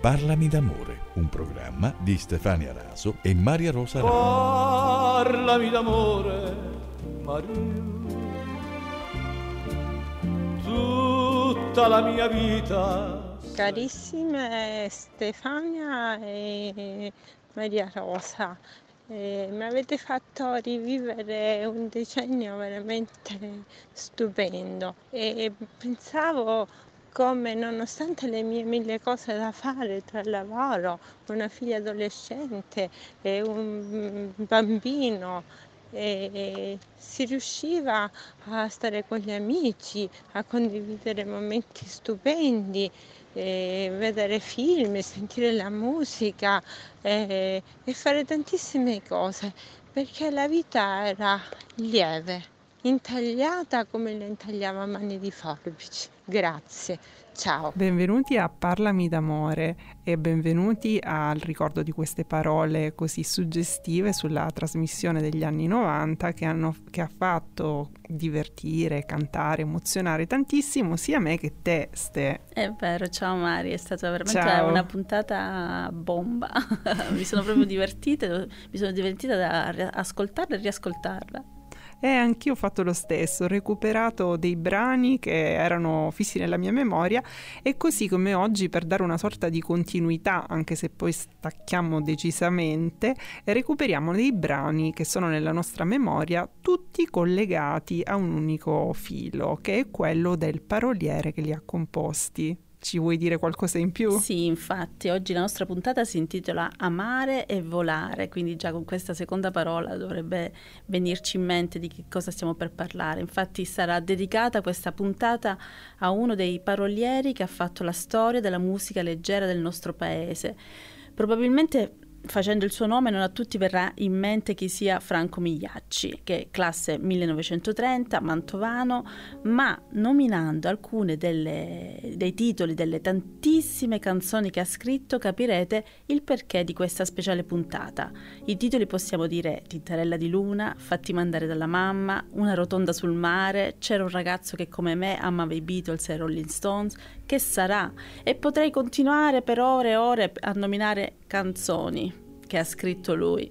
Parlami d'amore, un programma di Stefania Raso e Maria Rosa Raso. Parlami d'amore, Maria. Tutta la mia vita. Carissime Stefania e Maria Rosa, eh, mi avete fatto rivivere un decennio veramente stupendo e pensavo come nonostante le mie mille cose da fare tra il lavoro, una figlia adolescente e un bambino, e si riusciva a stare con gli amici, a condividere momenti stupendi, vedere film, sentire la musica e fare tantissime cose, perché la vita era lieve intagliata come le intagliava a mani di forbici. Grazie, ciao. Benvenuti a Parlami d'amore e benvenuti al ricordo di queste parole così suggestive sulla trasmissione degli anni 90 che, hanno, che ha fatto divertire, cantare, emozionare tantissimo sia me che te, Ste. È vero, ciao Mari, è stata veramente ciao. una puntata bomba. mi sono proprio divertita, mi sono divertita da ascoltarla e riascoltarla. E anch'io ho fatto lo stesso, ho recuperato dei brani che erano fissi nella mia memoria e così come oggi per dare una sorta di continuità, anche se poi stacchiamo decisamente, recuperiamo dei brani che sono nella nostra memoria tutti collegati a un unico filo, che è quello del paroliere che li ha composti. Ci vuoi dire qualcosa in più? Sì, infatti, oggi la nostra puntata si intitola Amare e volare, quindi già con questa seconda parola dovrebbe venirci in mente di che cosa stiamo per parlare. Infatti sarà dedicata questa puntata a uno dei parolieri che ha fatto la storia della musica leggera del nostro paese. Probabilmente facendo il suo nome non a tutti verrà in mente chi sia Franco Migliacci, che è classe 1930, mantovano, ma nominando alcune dei titoli delle tantissime canzoni che ha scritto capirete il perché di questa speciale puntata. I titoli possiamo dire Tintarella di luna, Fatti mandare dalla mamma, Una rotonda sul mare, C'era un ragazzo che come me amava i Beatles e Rolling Stones, Che sarà? E potrei continuare per ore e ore a nominare canzoni che ha scritto lui.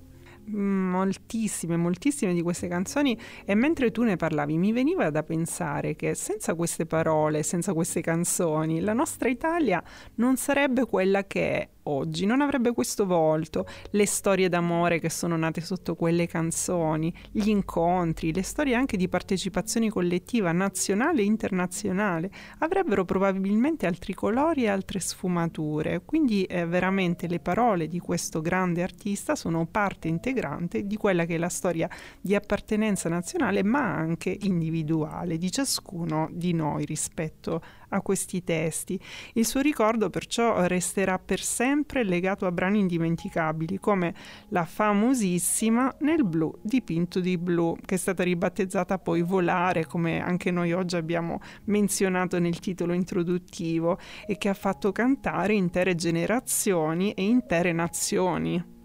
Moltissime, moltissime di queste canzoni e mentre tu ne parlavi mi veniva da pensare che senza queste parole, senza queste canzoni, la nostra Italia non sarebbe quella che è oggi non avrebbe questo volto, le storie d'amore che sono nate sotto quelle canzoni, gli incontri, le storie anche di partecipazione collettiva nazionale e internazionale avrebbero probabilmente altri colori e altre sfumature. Quindi eh, veramente le parole di questo grande artista sono parte integrante di quella che è la storia di appartenenza nazionale ma anche individuale di ciascuno di noi rispetto a questi testi. Il suo ricordo perciò resterà per sempre legato a brani indimenticabili come la famosissima Nel blu dipinto di blu, che è stata ribattezzata poi Volare, come anche noi oggi abbiamo menzionato nel titolo introduttivo, e che ha fatto cantare intere generazioni e intere nazioni.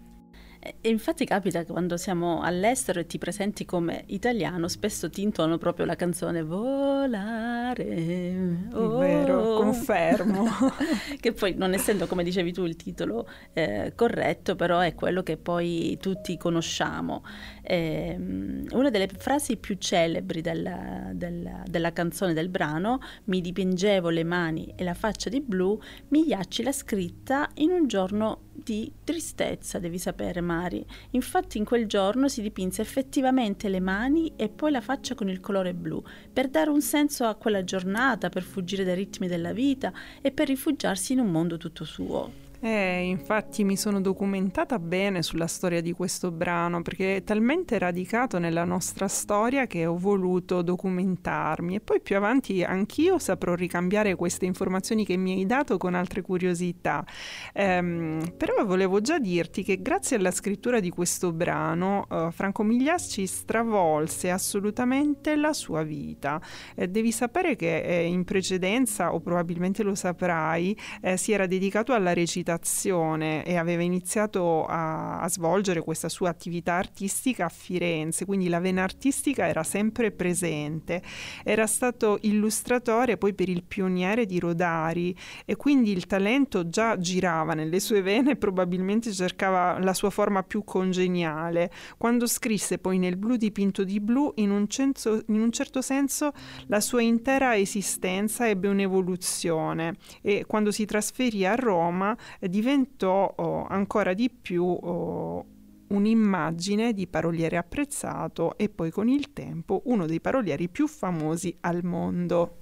E infatti capita che quando siamo all'estero e ti presenti come italiano, spesso ti intonano proprio la canzone Volare. Oh. Vero, confermo. che poi non essendo, come dicevi tu, il titolo eh, corretto, però è quello che poi tutti conosciamo. Eh, una delle frasi più celebri della, della, della, canzone del brano, Mi dipingevo le mani e la faccia di blu, Migliacci l'ha scritta in un giorno di tristezza, devi sapere Mari. Infatti in quel giorno si dipinse effettivamente le mani e poi la faccia con il colore blu, per dare un senso a quella giornata, per fuggire dai ritmi della vita e per rifugiarsi in un mondo tutto suo. Eh, infatti mi sono documentata bene sulla storia di questo brano perché è talmente radicato nella nostra storia che ho voluto documentarmi e poi più avanti anch'io saprò ricambiare queste informazioni che mi hai dato con altre curiosità. Eh, però volevo già dirti che grazie alla scrittura di questo brano eh, Franco Migliacci stravolse assolutamente la sua vita. Eh, devi sapere che eh, in precedenza, o probabilmente lo saprai, eh, si era dedicato alla recitazione recitazione e aveva iniziato a, a, svolgere questa sua attività artistica a Firenze, quindi la vena artistica era sempre presente. Era stato illustratore poi per il pioniere di Rodari e quindi il talento già girava nelle sue vene probabilmente cercava la sua forma più congeniale. Quando scrisse poi nel blu dipinto di blu, in un, censo, in un certo senso la sua intera esistenza ebbe un'evoluzione e quando si trasferì a Roma diventò oh, ancora di più oh, un'immagine di paroliere apprezzato e poi con il tempo uno dei parolieri più famosi al mondo.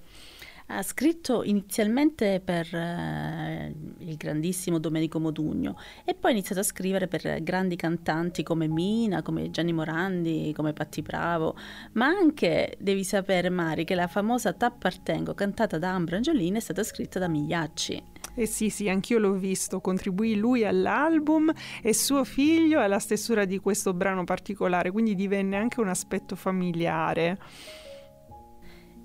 Ha scritto inizialmente per eh, il grandissimo Domenico Modugno e poi ha iniziato a scrivere per grandi cantanti come Mina, come Gianni Morandi, come Patti Bravo, ma anche devi sapere Mari che la famosa T'appartengo cantata da Ambra Angiolini è stata scritta da Migliacci. Eh sì, sì, anch'io l'ho visto, contribuì lui all'album e suo figlio alla stesura di questo brano particolare, quindi divenne anche un aspetto familiare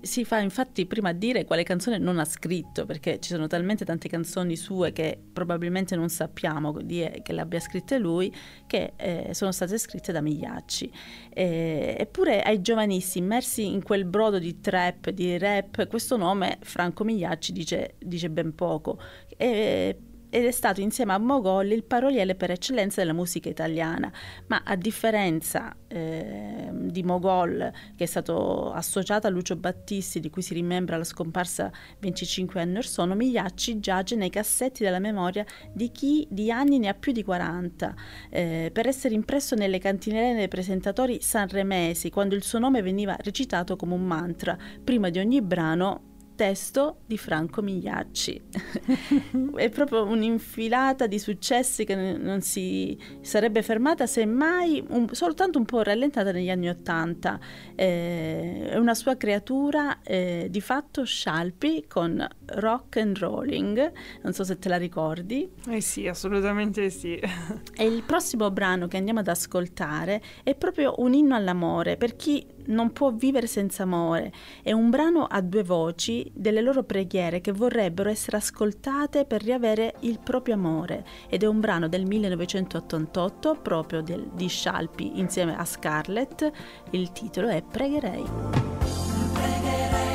si fa infatti prima a dire quale canzone non ha scritto, perché ci sono talmente tante canzoni sue che probabilmente non sappiamo che le abbia scritte lui, che eh, sono state scritte da Migliacci. Eh, eppure ai giovanissimi immersi in quel brodo di trap, di rap, questo nome Franco Migliacci dice, dice ben poco. E ed è stato insieme a Mogol il paroliere per eccellenza della musica italiana, ma a differenza eh, di Mogol, che è stato associato a Lucio Battisti, di cui si rimembra la scomparsa 25 anni or sono, Migliacci giace nei cassetti della memoria di chi di anni ne ha più di 40, eh, per essere impresso nelle cantinerelle dei presentatori sanremesi, quando il suo nome veniva recitato come un mantra, prima di ogni brano testo di Franco Migliacci. è proprio un'infilata di successi che non si sarebbe fermata semmai un, soltanto un po' rallentata negli anni Ottanta. Eh, è una sua creatura eh, di fatto Scialpi con rock and rolling, non so se te la ricordi. Eh sì, assolutamente sì. e il prossimo brano che andiamo ad ascoltare è proprio un inno all'amore per chi non può vivere senza amore. È un brano a due voci delle loro preghiere che vorrebbero essere ascoltate per riavere il proprio amore ed è un brano del 1988 proprio del, di Scialpi insieme a Scarlett. Il titolo è Pregherei. Pregherei, pregherei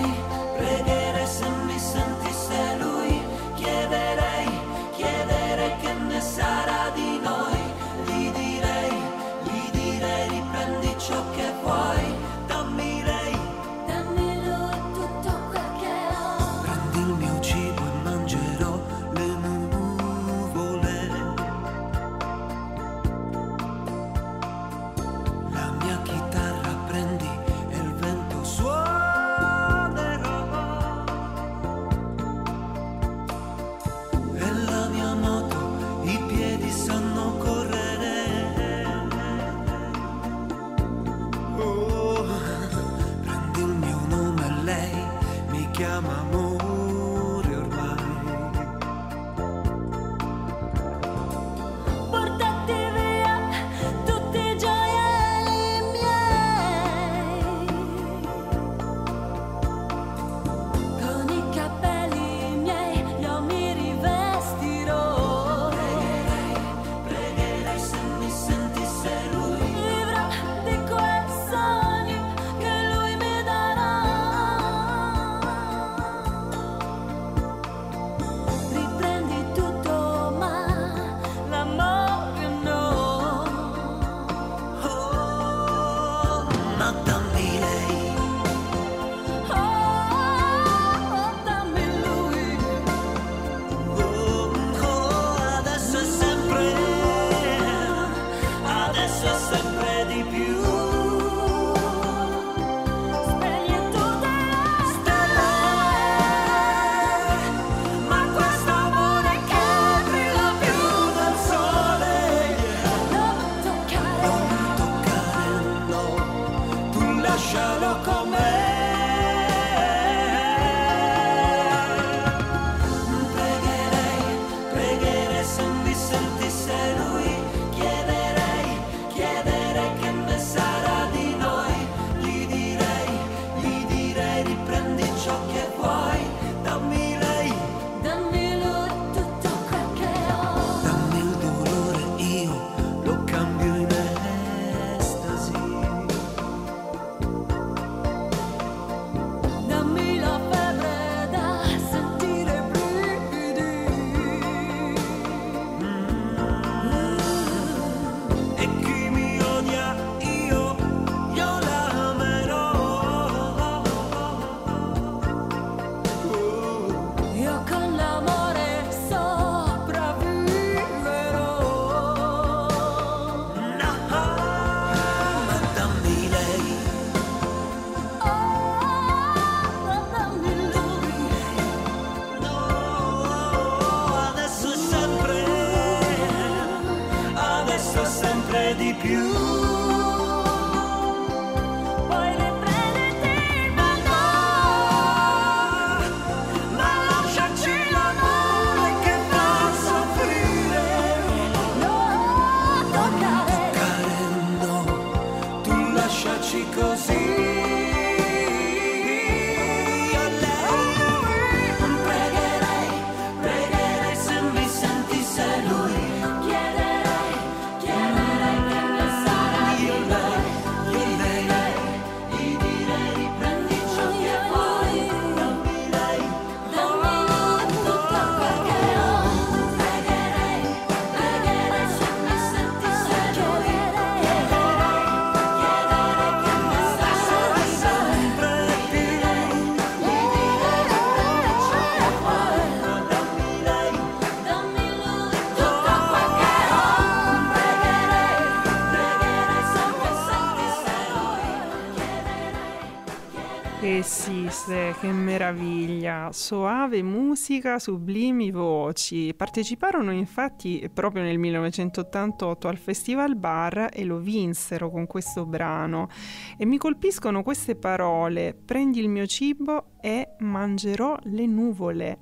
Soave musica, sublimi voci. Parteciparono infatti proprio nel 1988 al Festival Bar e lo vinsero con questo brano. E mi colpiscono queste parole: prendi il mio cibo e mangerò le nuvole.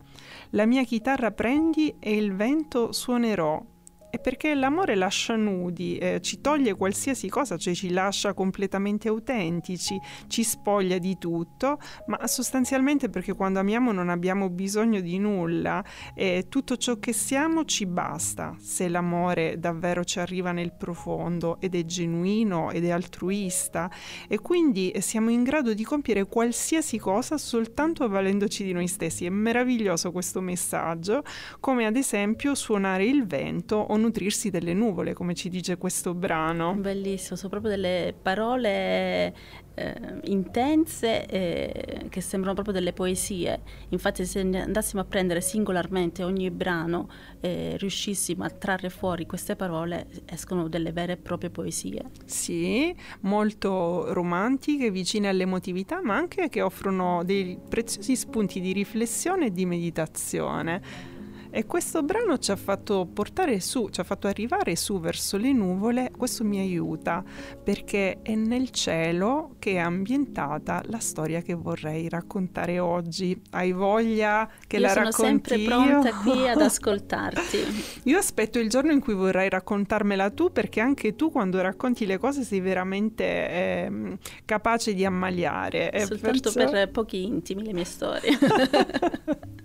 La mia chitarra prendi e il vento suonerò è perché l'amore lascia nudi, eh, ci toglie qualsiasi cosa, cioè ci lascia completamente autentici, ci spoglia di tutto, ma sostanzialmente perché quando amiamo non abbiamo bisogno di nulla e tutto ciò che siamo ci basta, se l'amore davvero ci arriva nel profondo ed è genuino ed è altruista e quindi siamo in grado di compiere qualsiasi cosa soltanto avvalendoci di noi stessi. È meraviglioso questo messaggio, come ad esempio suonare il vento o nutrirsi delle nuvole, come ci dice questo brano. Bellissimo, sono proprio delle parole eh, intense eh, che sembrano proprio delle poesie. Infatti se andassimo a prendere singolarmente ogni brano e eh, riuscissimo a trarre fuori queste parole, escono delle vere e proprie poesie. Sì, molto romantiche, vicine all'emotività, ma anche che offrono dei preziosi spunti di riflessione e di meditazione. E questo brano ci ha fatto portare su, ci ha fatto arrivare su verso le nuvole, questo mi aiuta perché è nel cielo che è ambientata la storia che vorrei raccontare oggi. Hai voglia che io la racconti? Sono sempre pronta qui ad ascoltarti. io aspetto il giorno in cui vorrai raccontarmela tu perché anche tu quando racconti le cose sei veramente eh, capace di ammaliare. Soltanto perciò... per pochi intimi le mie storie.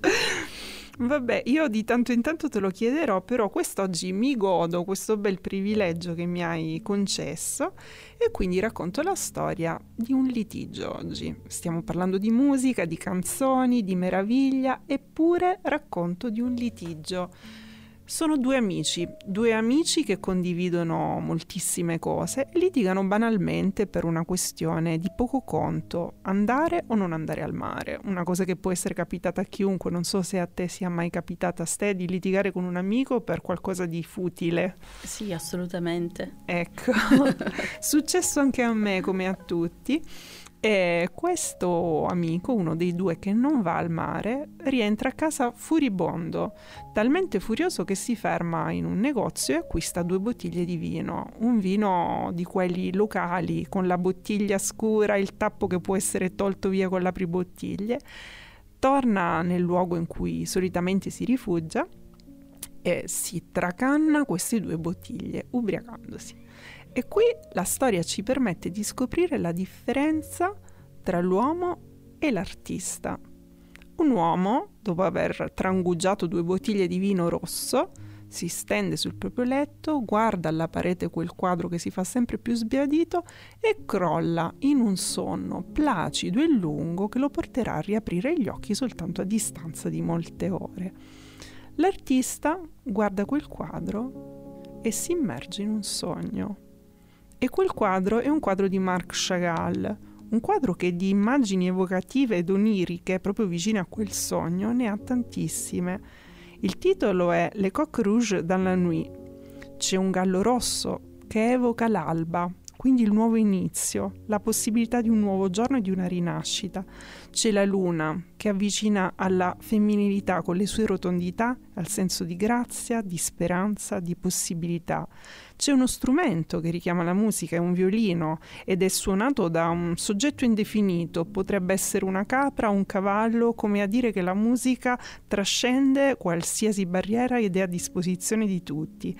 Vabbè, io di tanto in tanto te lo chiederò, però quest'oggi mi godo questo bel privilegio che mi hai concesso e quindi racconto la storia di un litigio oggi. Stiamo parlando di musica, di canzoni, di meraviglia, eppure racconto di un litigio sono due amici, due amici che condividono moltissime cose e litigano banalmente per una questione di poco conto, andare o non andare al mare. Una cosa che può essere capitata a chiunque, non so se a te sia mai capitata a te di litigare con un amico per qualcosa di futile. Sì, assolutamente. Ecco, successo anche a me come a tutti. E questo amico, uno dei due che non va al mare, rientra a casa furibondo, talmente furioso che si ferma in un negozio e acquista due bottiglie di vino, un vino di quelli locali, con la bottiglia scura, il tappo che può essere tolto via con l'apribottiglie, torna nel luogo in cui solitamente si rifugia e si tracanna queste due bottiglie, ubriacandosi. E qui la storia ci permette di scoprire la differenza tra l'uomo e l'artista. Un uomo, dopo aver trangugiato due bottiglie di vino rosso, si stende sul proprio letto, guarda alla parete quel quadro che si fa sempre più sbiadito e crolla in un sonno placido e lungo che lo porterà a riaprire gli occhi soltanto a distanza di molte ore. L'artista guarda quel quadro e si immerge in un sogno. E quel quadro è un quadro di Marc Chagall, un quadro che di immagini evocative ed oniriche, proprio vicine a quel sogno, ne ha tantissime. Il titolo è Le coq rouge dans la nuit. C'è un gallo rosso che evoca l'alba, quindi il nuovo inizio, la possibilità di un nuovo giorno e di una rinascita. C'è la luna che avvicina alla femminilità con le sue rotondità, al senso di grazia, di speranza, di possibilità. C'è uno strumento che richiama la musica, è un violino ed è suonato da un soggetto indefinito, potrebbe essere una capra, un cavallo, come a dire che la musica trascende qualsiasi barriera ed è a disposizione di tutti.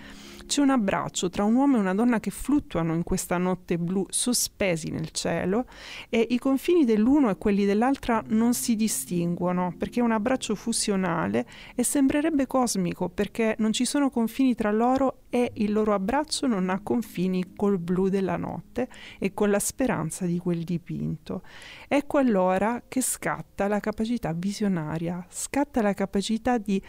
C'è un abbraccio tra un uomo e una donna che fluttuano in questa notte blu, sospesi nel cielo, e i confini dell'uno e quelli dell'altra non si distinguono, perché è un abbraccio fusionale e sembrerebbe cosmico, perché non ci sono confini tra loro e il loro abbraccio non ha confini col blu della notte e con la speranza di quel dipinto. Ecco allora che scatta la capacità visionaria, scatta la capacità di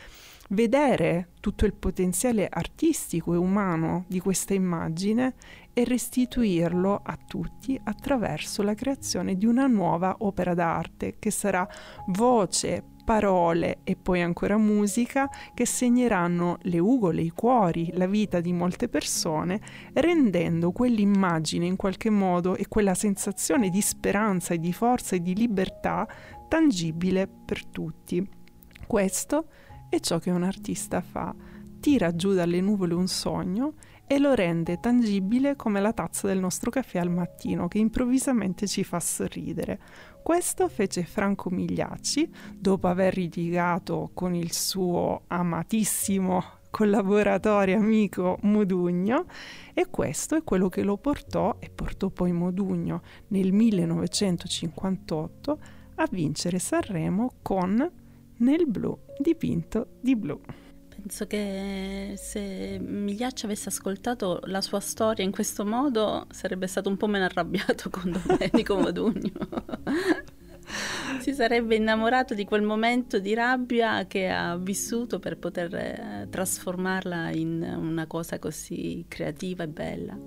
vedere tutto il potenziale artistico e umano di questa immagine e restituirlo a tutti attraverso la creazione di una nuova opera d'arte che sarà voce, parole e poi ancora musica che segneranno le ugole, i cuori, la vita di molte persone, rendendo quell'immagine in qualche modo e quella sensazione di speranza e di forza e di libertà tangibile per tutti. Questo è ciò che un artista fa, tira giù dalle nuvole un sogno e lo rende tangibile come la tazza del nostro caffè al mattino che improvvisamente ci fa sorridere. Questo fece Franco Migliacci dopo aver litigato con il suo amatissimo collaboratore amico Modugno e questo è quello che lo portò e portò poi Modugno nel 1958 a vincere Sanremo con Nel blu dipinto di blu. Penso che se Migliaccio avesse ascoltato la sua storia in questo modo sarebbe stato un po' meno arrabbiato con Domenico Modugno. si sarebbe innamorato di quel momento di rabbia che ha vissuto per poter eh, trasformarla in una cosa così creativa e bella.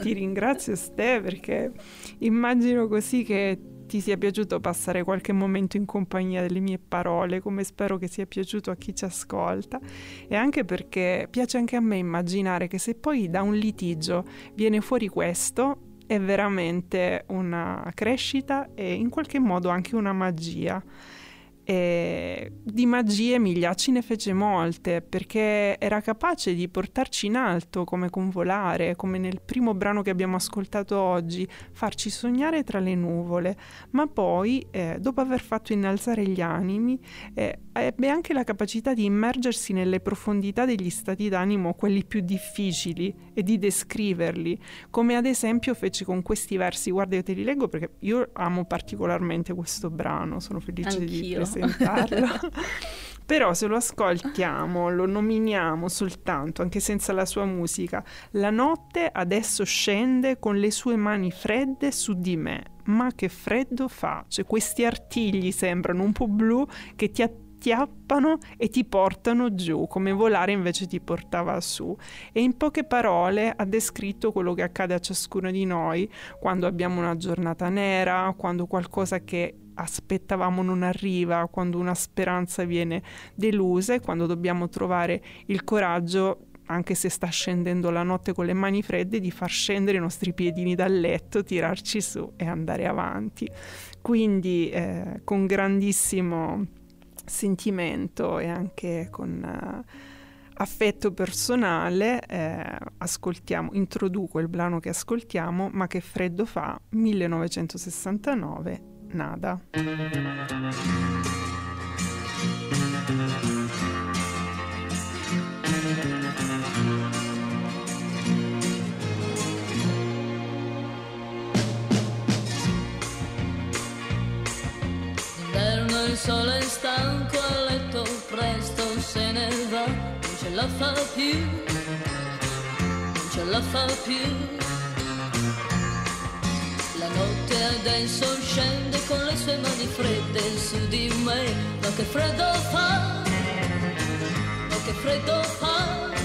Ti ringrazio Ste perché immagino così che ti sia piaciuto passare qualche momento in compagnia delle mie parole, come spero che sia piaciuto a chi ci ascolta, e anche perché piace anche a me immaginare che se poi da un litigio viene fuori questo, è veramente una crescita e in qualche modo anche una magia. E di magie Migliacci ne fece molte perché era capace di portarci in alto come convolare, come nel primo brano che abbiamo ascoltato oggi, farci sognare tra le nuvole, ma poi, eh, dopo aver fatto innalzare gli animi, eh, ebbe anche la capacità di immergersi nelle profondità degli stati d'animo, quelli più difficili, e di descriverli, come ad esempio fece con questi versi. Guarda, io te li leggo perché io amo particolarmente questo brano, sono felice Anch'io. di presentarlo presentarlo. Però se lo ascoltiamo, lo nominiamo soltanto, anche senza la sua musica, la notte adesso scende con le sue mani fredde su di me. Ma che freddo fa! Cioè questi artigli sembrano un po' blu che ti acchiappano e ti portano giù, come volare invece ti portava su. E in poche parole ha descritto quello che accade a ciascuno di noi quando abbiamo una giornata nera, quando qualcosa che aspettavamo non arriva, quando una speranza viene delusa e quando dobbiamo trovare il coraggio anche se sta scendendo la notte con le mani fredde, di far scendere i nostri piedini dal letto, tirarci su e andare avanti. Quindi eh, con grandissimo sentimento e anche con uh, affetto personale eh, ascoltiamo, introduco il brano che ascoltiamo, ma che freddo fa, 1969 nada. Il sole è stanco a letto, presto se ne va, non ce la fa più, non ce la fa più. Notte adesso scende con le sue mani fredde su di me, ma che freddo fa, ma che freddo fa.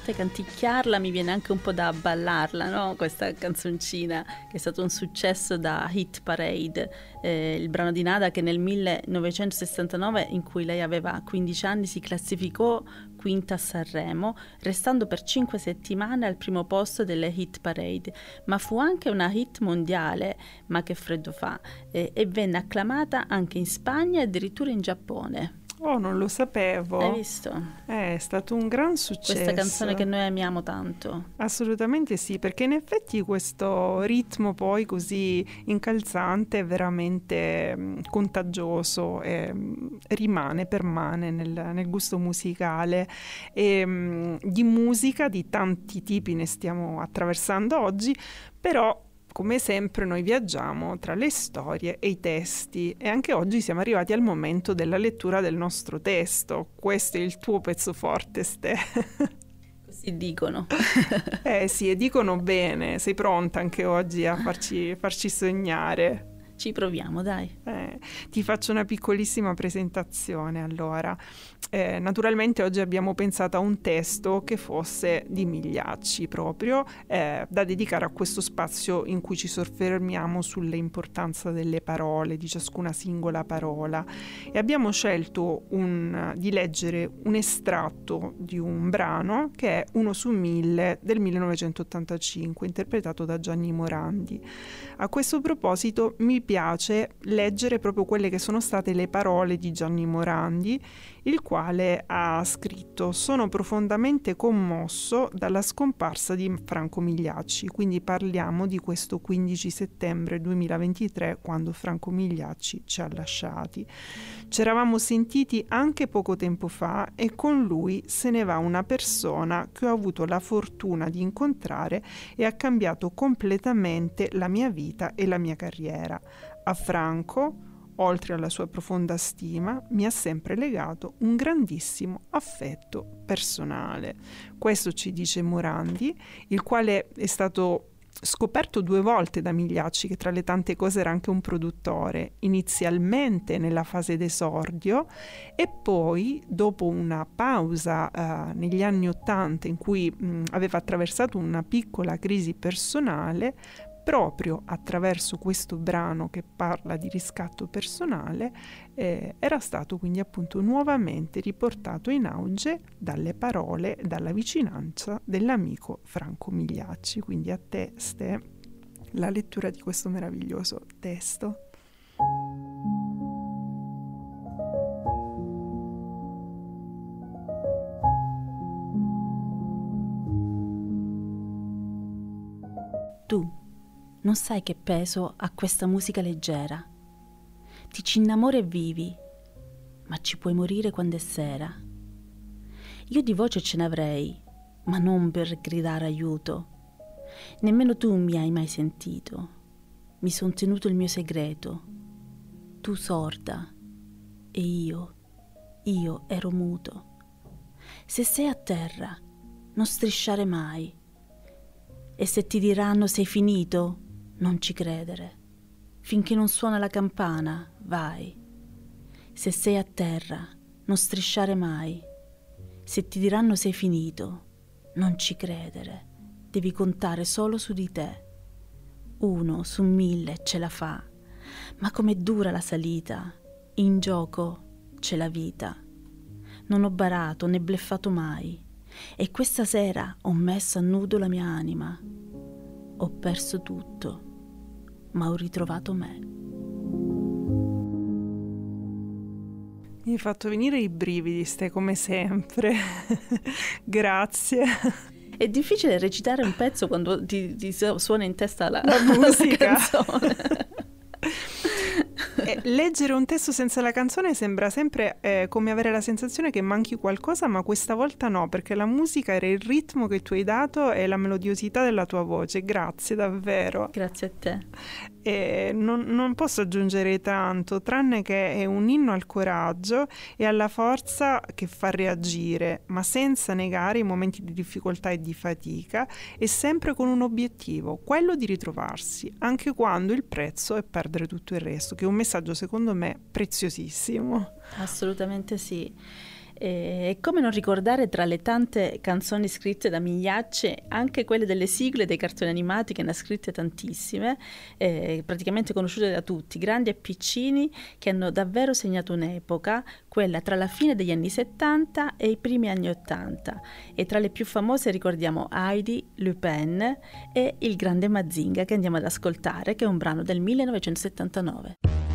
Parte canticchiarla mi viene anche un po' da ballarla, no? Questa canzoncina che è stato un successo da Hit Parade, eh, il brano di Nada che nel 1969 in cui lei aveva 15 anni si classificò quinta a Sanremo, restando per cinque settimane al primo posto delle hit parade, ma fu anche una hit mondiale, ma che freddo fa, eh, e venne acclamata anche in Spagna e addirittura in Giappone. Oh, non lo sapevo. Hai visto? Eh, È stato un gran successo. Questa canzone che noi amiamo tanto. Assolutamente sì, perché in effetti questo ritmo poi così incalzante è veramente mm, contagioso e mm, rimane, permane nel, nel gusto musicale e mm, di musica di tanti tipi ne stiamo attraversando oggi, però come sempre noi viaggiamo tra le storie e i testi e anche oggi siamo arrivati al momento della lettura del nostro testo. Questo è il tuo pezzo forte, Ste. Così dicono. eh sì, e dicono bene, sei pronta anche oggi a farci, farci sognare. Ci proviamo, dai. Eh, ti faccio una piccolissima presentazione allora. Eh, naturalmente oggi abbiamo pensato a un testo che fosse di Migliacci proprio, eh, da dedicare a questo spazio in cui ci soffermiamo sull'importanza delle parole, di ciascuna singola parola. E abbiamo scelto un, di leggere un estratto di un brano che è Uno su mille del 1985, interpretato da Gianni Morandi. A questo proposito mi piace leggere proprio quelle che sono state le parole di Gianni Morandi, il quale ha scritto Sono profondamente commosso dalla scomparsa di Franco Migliacci, quindi parliamo di questo 15 settembre 2023 quando Franco Migliacci ci ha lasciati. Ci eravamo sentiti anche poco tempo fa e con lui se ne va una persona che ho avuto la fortuna di incontrare e ha cambiato completamente la mia vita e la mia carriera. A Franco oltre alla sua profonda stima, mi ha sempre legato un grandissimo affetto personale. Questo ci dice Morandi, il quale è stato scoperto due volte da Migliacci, che tra le tante cose era anche un produttore, inizialmente nella fase d'esordio e poi dopo una pausa eh, negli anni Ottanta in cui mh, aveva attraversato una piccola crisi personale, proprio attraverso questo brano che parla di riscatto personale, eh, era stato quindi appunto nuovamente riportato in auge dalle parole, dalla vicinanza dell'amico Franco Migliacci. Quindi a te, Ste, la lettura di questo meraviglioso testo. Tu non sai che peso ha questa musica leggera. Ti ci innamori e vivi, ma ci puoi morire quando è sera. Io di voce ce n'avrei, ma non per gridare aiuto. Nemmeno tu mi hai mai sentito. Mi son tenuto il mio segreto. Tu sorda e io, io ero muto. Se sei a terra, non strisciare mai. E se ti diranno sei finito, non ci credere. Finché non suona la campana, vai. Se sei a terra, non strisciare mai. Se ti diranno sei finito, non ci credere. Devi contare solo su di te. Uno su mille ce la fa. Ma com'è dura la salita. In gioco c'è la vita. Non ho barato né bleffato mai. E questa sera ho messo a nudo la mia anima. Ho perso tutto ma ho ritrovato me. Mi hai fatto venire i brividi, stai come sempre. Grazie. È difficile recitare un pezzo quando ti, ti suona in testa la, la musica. La. Eh, leggere un testo senza la canzone sembra sempre eh, come avere la sensazione che manchi qualcosa, ma questa volta no, perché la musica era il ritmo che tu hai dato e la melodiosità della tua voce. Grazie davvero. Grazie a te. E non, non posso aggiungere tanto, tranne che è un inno al coraggio e alla forza che fa reagire, ma senza negare i momenti di difficoltà e di fatica e sempre con un obiettivo, quello di ritrovarsi, anche quando il prezzo è perdere tutto il resto, che è un messaggio secondo me preziosissimo. Assolutamente sì. E come non ricordare tra le tante canzoni scritte da Migliacce anche quelle delle sigle dei cartoni animati che ne ha scritte tantissime, eh, praticamente conosciute da tutti, grandi e piccini, che hanno davvero segnato un'epoca, quella tra la fine degli anni 70 e i primi anni 80. E tra le più famose ricordiamo Heidi, Lupin e Il grande Mazinga che andiamo ad ascoltare, che è un brano del 1979.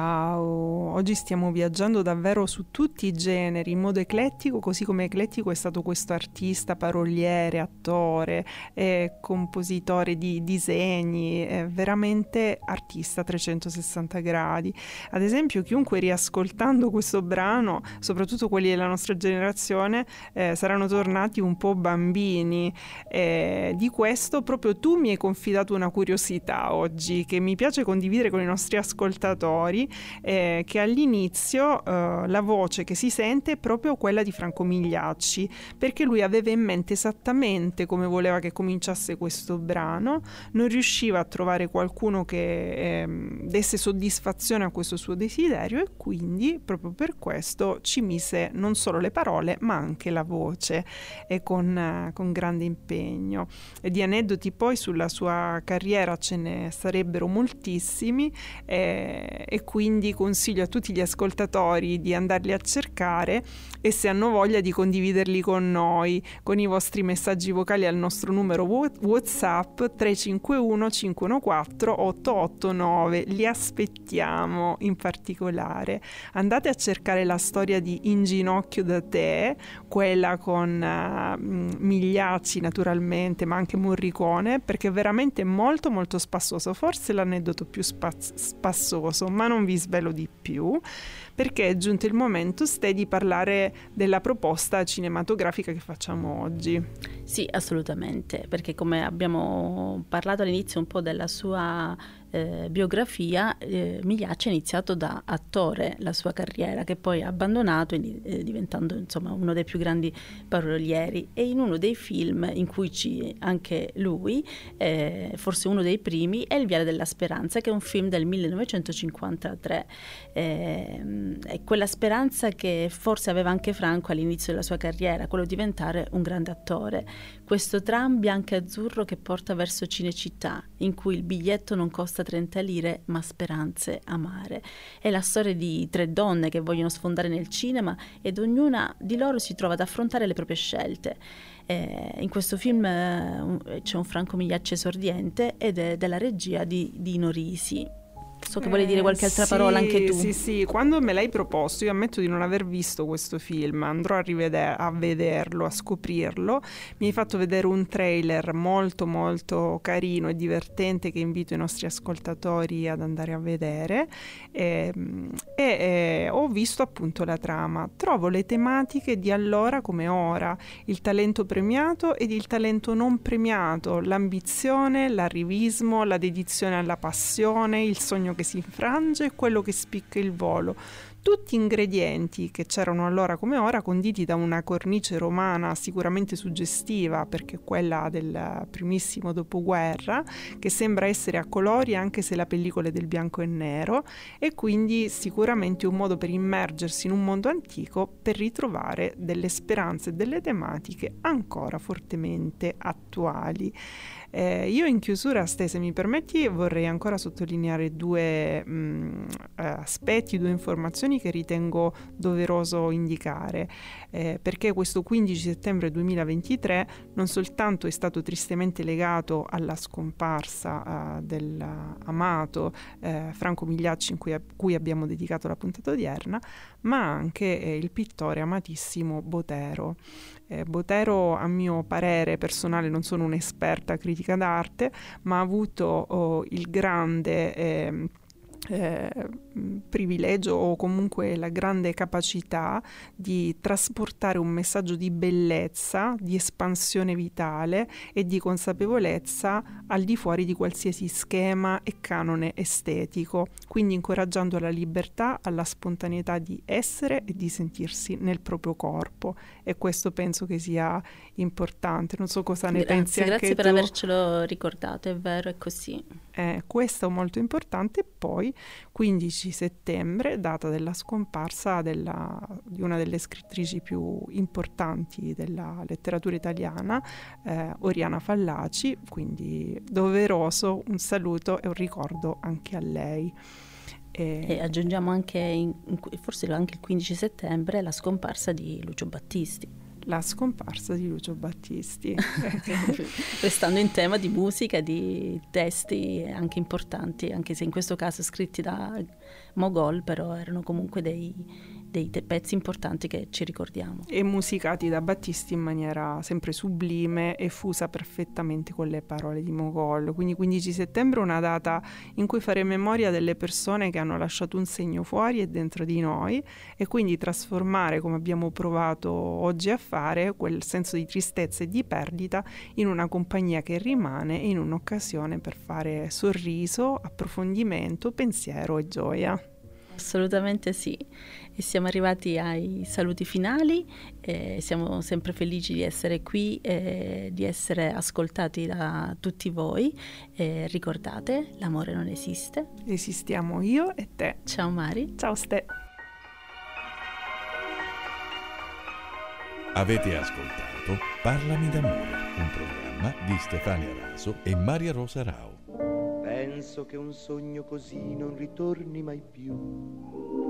Ciao. Oggi stiamo viaggiando davvero su tutti i generi in modo eclettico, così come eclettico è stato questo artista, paroliere, attore, eh, compositore di disegni, eh, veramente artista a 360 gradi. Ad esempio, chiunque riascoltando questo brano, soprattutto quelli della nostra generazione, eh, saranno tornati un po' bambini. di questo proprio tu mi hai confidato una curiosità oggi che mi piace condividere con i nostri ascoltatori eh, che all'inizio eh, la voce che si sente è proprio quella di Franco Migliacci, perché lui aveva in mente esattamente come voleva che cominciasse questo brano, non riusciva a trovare qualcuno che eh, desse soddisfazione a questo suo desiderio e quindi proprio per questo ci mise non solo le parole ma anche la voce e con, eh, con grande impegno. E di aneddoti poi sulla sua carriera ce ne sarebbero moltissimi eh, e quindi consiglio a tutti tutti gli ascoltatori di andarli a cercare e se hanno voglia di condividerli con noi, con i vostri messaggi vocali al nostro numero WhatsApp 351 514 889. Li aspettiamo in particolare. Andate a cercare la storia di In ginocchio da te, quella con uh, Migliacci naturalmente, ma anche Morricone, perché è veramente molto molto spassoso. Forse l'aneddoto più spaz- spassoso, ma non vi svelo di più perché è giunto il momento, Ste, di parlare della proposta cinematografica che facciamo oggi. Sì, assolutamente, perché come abbiamo parlato all'inizio un po' della sua eh, biografia, eh, Migliacci ha iniziato da attore la sua carriera, che poi ha abbandonato eh, diventando insomma, uno dei più grandi parolieri. E in uno dei film in cui ci, anche lui, eh, forse uno dei primi, è Il Viale della Speranza, che è un film del 1953. Ehm, è quella speranza che forse aveva anche Franco all'inizio della sua carriera, quello di diventare un grande attore. Questo tram bianco e azzurro che porta verso Cinecittà, in cui il biglietto non costa costa 30 lire, ma speranze amare. È la storia di tre donne che vogliono sfondare nel cinema ed ognuna di loro si trova ad affrontare le proprie scelte. Eh, in questo film eh, c'è un Franco Migliacci esordiente ed è della regia di Dino Risi so che vuoi dire qualche altra sì, parola anche tu. Sì, sì, quando me l'hai proposto, io ammetto di non aver visto questo film, andrò a, riveder- a vederlo, a scoprirlo. Mi hai fatto vedere un trailer molto molto carino e divertente che invito i nostri ascoltatori ad andare a vedere ehm, e, e, e ho visto appunto la trama. Trovo le tematiche di allora come ora, il talento premiato ed il talento non premiato, l'ambizione, l'arrivismo, la dedizione alla passione, il sogno sogno che si infrange e quello che spicca il volo. Tutti ingredienti che c'erano allora come ora, conditi da una cornice romana sicuramente suggestiva, perché quella del primissimo dopoguerra, che sembra essere a colori anche se la pellicola è del bianco e nero, e quindi sicuramente un modo per immergersi in un mondo antico per ritrovare delle speranze e delle tematiche ancora fortemente attuali. Eh, io in chiusura, Ste, se mi permetti, vorrei ancora sottolineare due mh, mm, aspetti, due informazioni che ritengo doveroso indicare, eh, perché questo 15 settembre 2023 non soltanto è stato tristemente legato alla scomparsa uh, dell'amato uh, Franco Migliacci cui, a cui abbiamo dedicato la puntata odierna, ma anche eh, il pittore amatissimo Botero. Eh, Botero, a mio parere personale, non sono un'esperta critica d'arte, ma ha avuto oh, il grande... Eh, eh, privilegio o comunque la grande capacità di trasportare un messaggio di bellezza, di espansione vitale e di consapevolezza al di fuori di qualsiasi schema e canone estetico, quindi incoraggiando la libertà, alla spontaneità di essere e di sentirsi nel proprio corpo e questo penso che sia importante. Non so cosa ne grazie, pensi anche Grazie per tu. avercelo ricordato, è vero, è così. Eh, questo è molto importante. Poi 15 settembre, data della scomparsa della, di una delle scrittrici più importanti della letteratura italiana, eh, Oriana Fallaci, quindi doveroso un saluto e un ricordo anche a lei. E, e aggiungiamo anche, in, forse anche il 15 settembre, la scomparsa di Lucio Battisti la scomparsa di Lucio Battisti. Restando in tema di musica, di testi anche importanti, anche se in questo caso scritti da Mogol, però erano comunque dei, dei pezzi importanti che ci ricordiamo. E musicati da Battisti in maniera sempre sublime e fusa perfettamente con le parole di Mogol. Quindi 15 settembre è una data in cui fare memoria delle persone che hanno lasciato un segno fuori e dentro di noi e quindi trasformare, come abbiamo provato oggi a fare, quel senso di tristezza e di perdita in una compagnia che rimane e in un'occasione per fare sorriso, approfondimento, pensiero e gioia. Assolutamente sì. E siamo arrivati ai saluti finali, eh, siamo sempre felici di essere qui e di essere ascoltati da tutti voi. Eh, ricordate, l'amore non esiste. Esistiamo io e te. Ciao Mari. Ciao Ste. Avete ascoltato Parlami d'amore, un programma di Stefania Raso e Maria Rosa Rao. Penso che un sogno così non ritorni mai più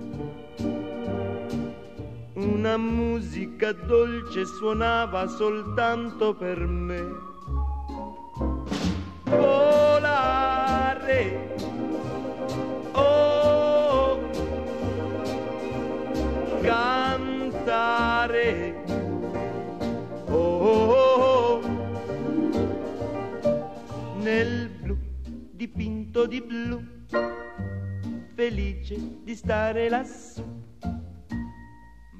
Una musica dolce suonava soltanto per me. Volare. Oh, cantare. Oh, oh, oh, nel blu dipinto di blu, felice di stare lassù.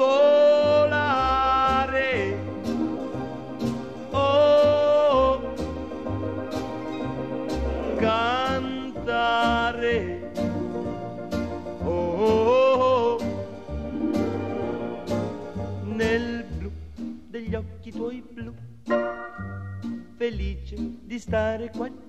Volare. Oh, cantare. Oh, nel blu degli occhi tuoi blu, felice di stare qua.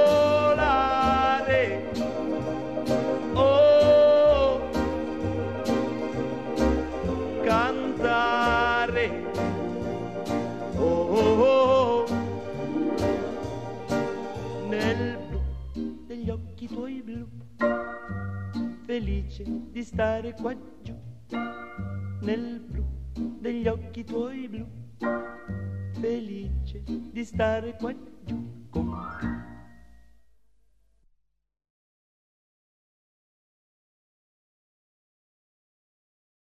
Felice di stare qua giù nel blu degli occhi tuoi blu, felice di stare qua giù con te.